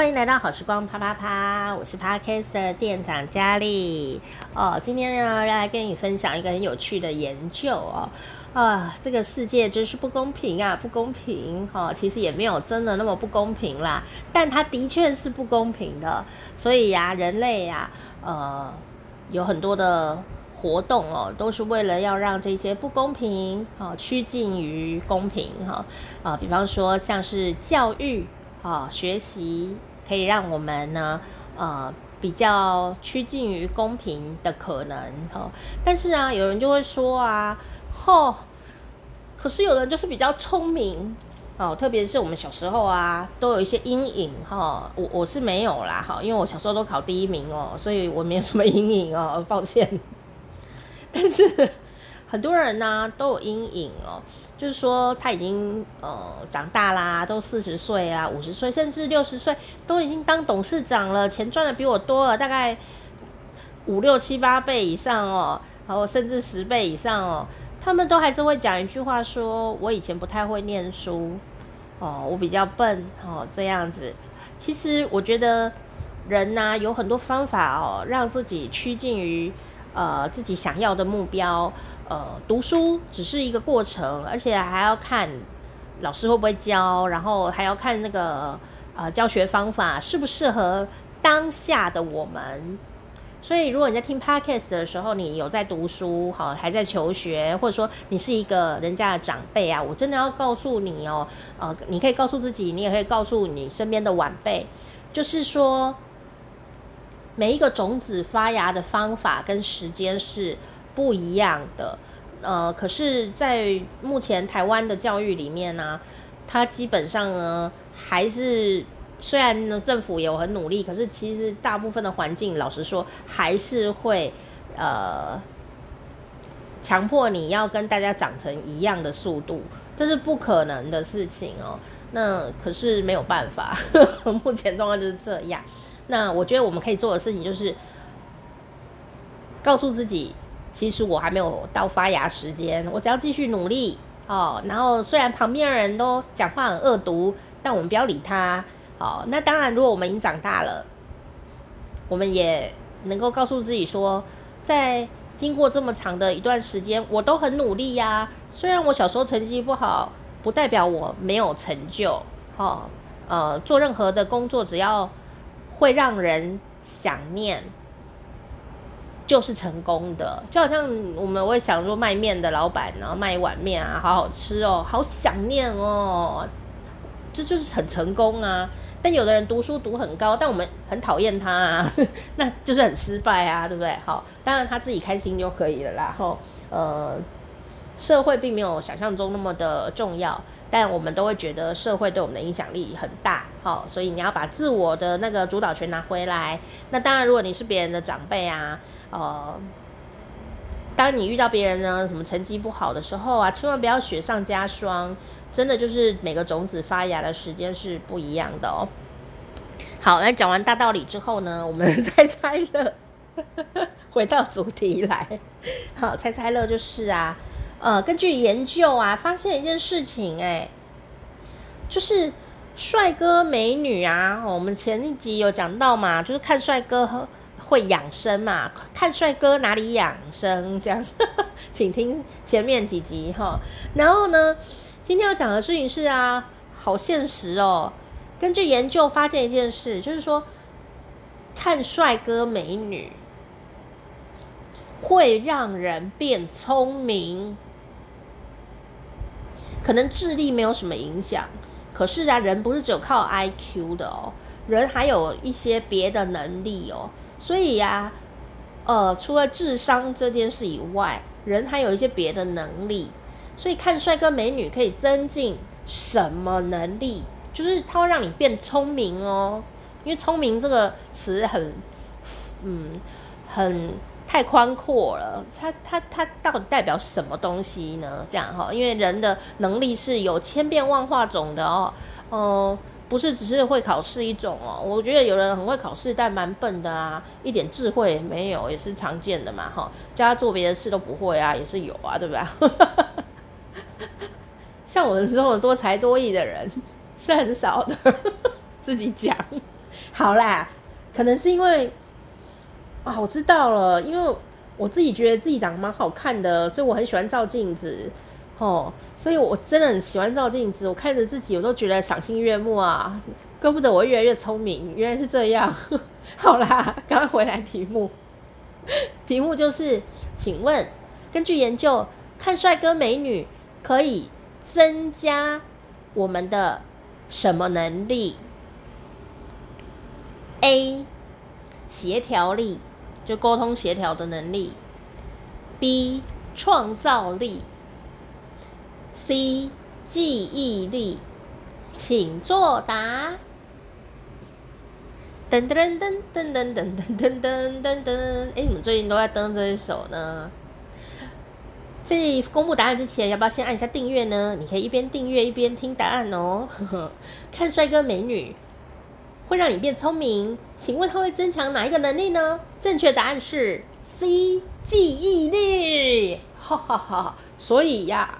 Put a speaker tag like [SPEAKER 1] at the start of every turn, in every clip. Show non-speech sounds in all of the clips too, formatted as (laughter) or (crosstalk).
[SPEAKER 1] 欢迎来到好时光啪啪啪，我是 Podcaster 店长佳丽哦。今天呢，要来跟你分享一个很有趣的研究哦。啊，这个世界真是不公平啊，不公平哦。其实也没有真的那么不公平啦，但它的确是不公平的。所以呀、人类呀、呃，有很多的活动哦，都是为了要让这些不公平哦趋近于公平哈。啊，比方说像是教育啊，学习。可以让我们呢，呃，比较趋近于公平的可能哈。但是啊，有人就会说啊，吼，可是有人就是比较聪明哦，特别是我们小时候啊，都有一些阴影哈。我我是没有啦哈，因为我小时候都考第一名哦，所以我没有什么阴影哦，(laughs) 抱歉。但是很多人呢都有阴影哦。就是说他已经呃长大啦，都四十岁啊，五十岁，甚至六十岁，都已经当董事长了，钱赚的比我多了，大概五六七八倍以上哦，然后甚至十倍以上哦，他们都还是会讲一句话说：“我以前不太会念书哦，我比较笨哦，这样子。”其实我觉得人呐有很多方法哦，让自己趋近于呃自己想要的目标。呃，读书只是一个过程，而且还要看老师会不会教，然后还要看那个呃教学方法适不适合当下的我们。所以，如果你在听 Podcast 的时候，你有在读书，好，还在求学，或者说你是一个人家的长辈啊，我真的要告诉你哦，呃，你可以告诉自己，你也可以告诉你身边的晚辈，就是说每一个种子发芽的方法跟时间是不一样的，呃，可是，在目前台湾的教育里面呢、啊，它基本上呢，还是虽然呢政府有很努力，可是其实大部分的环境，老实说，还是会呃强迫你要跟大家长成一样的速度，这是不可能的事情哦。那可是没有办法，呵呵目前状况就是这样。那我觉得我们可以做的事情就是告诉自己。其实我还没有到发芽时间，我只要继续努力哦。然后虽然旁边的人都讲话很恶毒，但我们不要理他哦。那当然，如果我们已经长大了，我们也能够告诉自己说，在经过这么长的一段时间，我都很努力呀。虽然我小时候成绩不好，不代表我没有成就哦。呃，做任何的工作，只要会让人想念。就是成功的，就好像我们会想说卖面的老板，然后卖一碗面啊，好好吃哦，好想念哦，这就是很成功啊。但有的人读书读很高，但我们很讨厌他啊，(laughs) 那就是很失败啊，对不对？好，当然他自己开心就可以了啦。然后呃，社会并没有想象中那么的重要，但我们都会觉得社会对我们的影响力很大。好，所以你要把自我的那个主导权拿回来。那当然，如果你是别人的长辈啊。呃，当你遇到别人呢，什么成绩不好的时候啊，千万不要雪上加霜，真的就是每个种子发芽的时间是不一样的哦。好，那讲完大道理之后呢，我们 (laughs) 猜猜乐，(laughs) 回到主题来。好，猜猜乐就是啊，呃，根据研究啊，发现一件事情，哎，就是帅哥美女啊，我们前一集有讲到嘛，就是看帅哥和。会养生嘛？看帅哥哪里养生？这样，(laughs) 请听前面几集哈。然后呢，今天要讲的事情是啊，好现实哦。根据研究发现一件事，就是说，看帅哥美女会让人变聪明。可能智力没有什么影响，可是啊，人不是只有靠 IQ 的哦，人还有一些别的能力哦。所以呀，呃，除了智商这件事以外，人还有一些别的能力。所以看帅哥美女可以增进什么能力？就是它会让你变聪明哦。因为聪明这个词很，嗯，很太宽阔了。它它它到底代表什么东西呢？这样哈，因为人的能力是有千变万化种的哦，嗯、不是只是会考试一种哦，我觉得有人很会考试，但蛮笨的啊，一点智慧没有，也是常见的嘛，哈，叫他做别的事都不会啊，也是有啊，对不对？(laughs) 像我们这种多才多艺的人是很少的，(laughs) 自己讲。好啦，可能是因为啊，我知道了，因为我自己觉得自己长得蛮好看的，所以我很喜欢照镜子哦。所以我真的很喜欢照镜子，我看着自己，我都觉得赏心悦目啊。怪不得我越来越聪明，原来是这样。(laughs) 好啦，赶快回来题目。题目就是，请问，根据研究，看帅哥美女可以增加我们的什么能力？A. 协调力，就沟通协调的能力。B. 创造力。C. 记忆力。请作答。噔噔噔噔噔噔噔噔噔噔噔！哎，你们最近都在登这一首呢？在公布答案之前，要不要先按一下订阅呢？你可以一边订阅一边听答案哦。(laughs) 看帅哥美女会让你变聪明，请问它会增强哪一个能力呢？正确答案是 C，记忆力。哈哈哈！所以呀，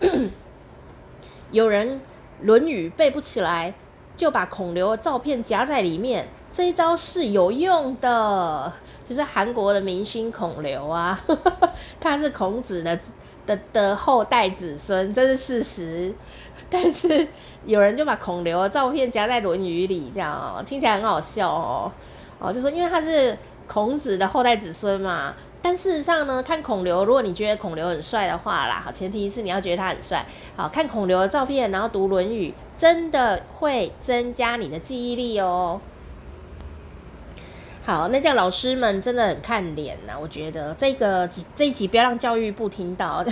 [SPEAKER 1] (clears throat) 有人《论语》背不起来，就把孔刘的照片夹在里面。这一招是有用的，就是韩国的明星孔刘啊，(laughs) 他是孔子的的的后代子孙，这是事实。但是有人就把孔刘的照片夹在《论语》里，这样，听起来很好笑哦。哦，就说因为他是孔子的后代子孙嘛。但事实上呢，看孔刘，如果你觉得孔刘很帅的话啦，好，前提是你要觉得他很帅。好，看孔刘的照片，然后读《论语》，真的会增加你的记忆力哦。好，那这样老师们真的很看脸呐，我觉得这个这一集不要让教育部听到。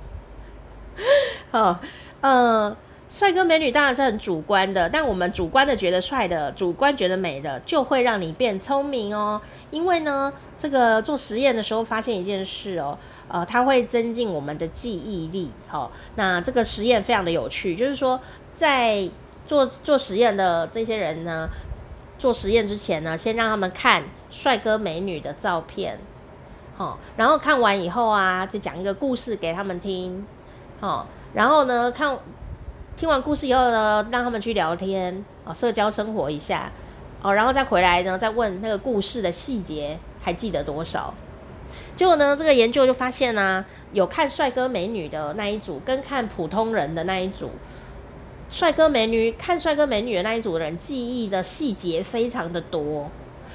[SPEAKER 1] (laughs) 好，呃，帅哥美女当然是很主观的，但我们主观的觉得帅的，主观觉得美的，就会让你变聪明哦。因为呢，这个做实验的时候发现一件事哦，呃，它会增进我们的记忆力。好，那这个实验非常的有趣，就是说在做做实验的这些人呢。做实验之前呢，先让他们看帅哥美女的照片，哦，然后看完以后啊，就讲一个故事给他们听，哦，然后呢，看听完故事以后呢，让他们去聊天，哦，社交生活一下，哦，然后再回来呢，再问那个故事的细节还记得多少？结果呢，这个研究就发现呢，有看帅哥美女的那一组，跟看普通人的那一组。帅哥美女，看帅哥美女的那一组人，记忆的细节非常的多，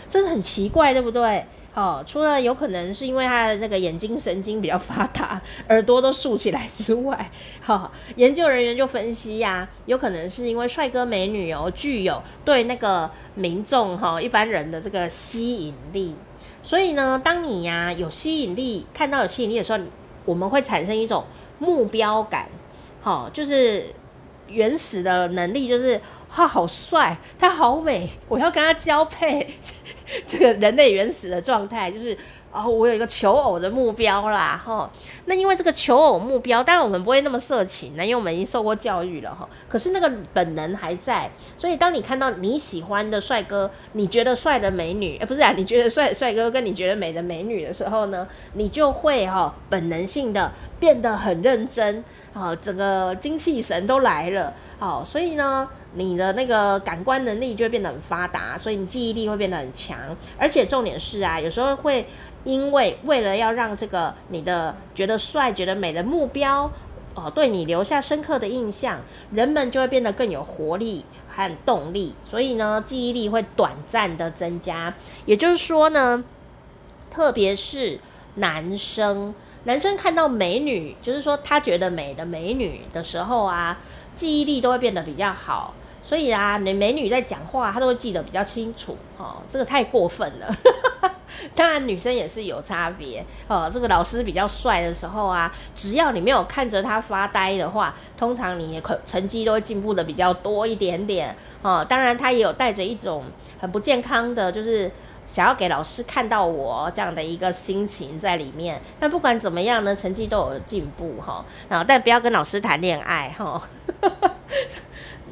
[SPEAKER 1] 真的很奇怪，对不对？哦，除了有可能是因为他的那个眼睛神经比较发达，(laughs) 耳朵都竖起来之外，哈、研究人员就分析呀、有可能是因为帅哥美女哦，具有对那个民众哈、一般人的这个吸引力，所以呢，当你呀、有吸引力，看到有吸引力的时候，我们会产生一种目标感，好、哦，就是。原始的能力就是他好帅，他好美，我要跟他交配。(laughs) (laughs) 这个人类原始的状态就是，哦，我有一个求偶的目标啦，哈。那因为这个求偶目标，当然我们不会那么色情，因为我们已经受过教育了，哈。可是那个本能还在，所以当你看到你喜欢的帅哥，你觉得帅的美女，哎，不是啊，你觉得帅帅哥跟你觉得美的美女的时候呢，你就会哈本能性的变得很认真。好，整个精气神都来了，好，所以呢，你的那个感官能力就会变得很发达，所以你记忆力会变得很强，而且重点是啊，有时候会因为为了要让这个你的觉得帅、觉得美的目标，哦，对你留下深刻的印象，人们就会变得更有活力和动力，所以呢，记忆力会短暂的增加。也就是说呢，特别是男生。男生看到美女，就是说他觉得美的美女的时候啊，记忆力都会变得比较好。所以啊，你美女在讲话，她都会记得比较清楚。哦，这个太过分了。(laughs) 当然，女生也是有差别。哦，这个老师比较帅的时候啊，只要你没有看着他发呆的话，通常你可成绩都会进步的比较多一点点。哦，当然他也有带着一种很不健康的，就是。想要给老师看到我这样的一个心情在里面，但不管怎么样呢，成绩都有进步哈。然后，但不要跟老师谈恋爱哈。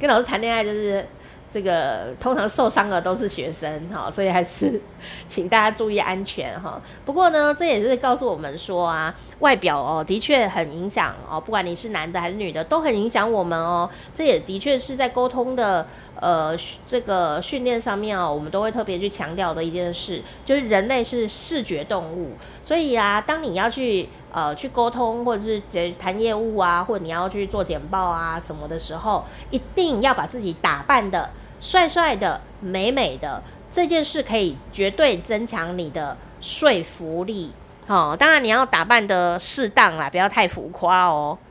[SPEAKER 1] 跟老师谈恋爱就是这个通常受伤的都是学生哈，所以还是 (laughs) 请大家注意安全哈。不过呢，这也是告诉我们说啊，外表哦的确很影响哦，不管你是男的还是女的，都很影响我们哦。这也的确是在沟通的呃这个训练上面哦，我们都会特别去强调的一件事，就是人类是视觉动物，所以啊，当你要去呃去沟通或者是谈业务啊，或者你要去做简报啊什么的时候，一定要把自己打扮的。帅帅的、美美的这件事，可以绝对增强你的说服力。哦，当然你要打扮得适当啦，不要太浮夸哦。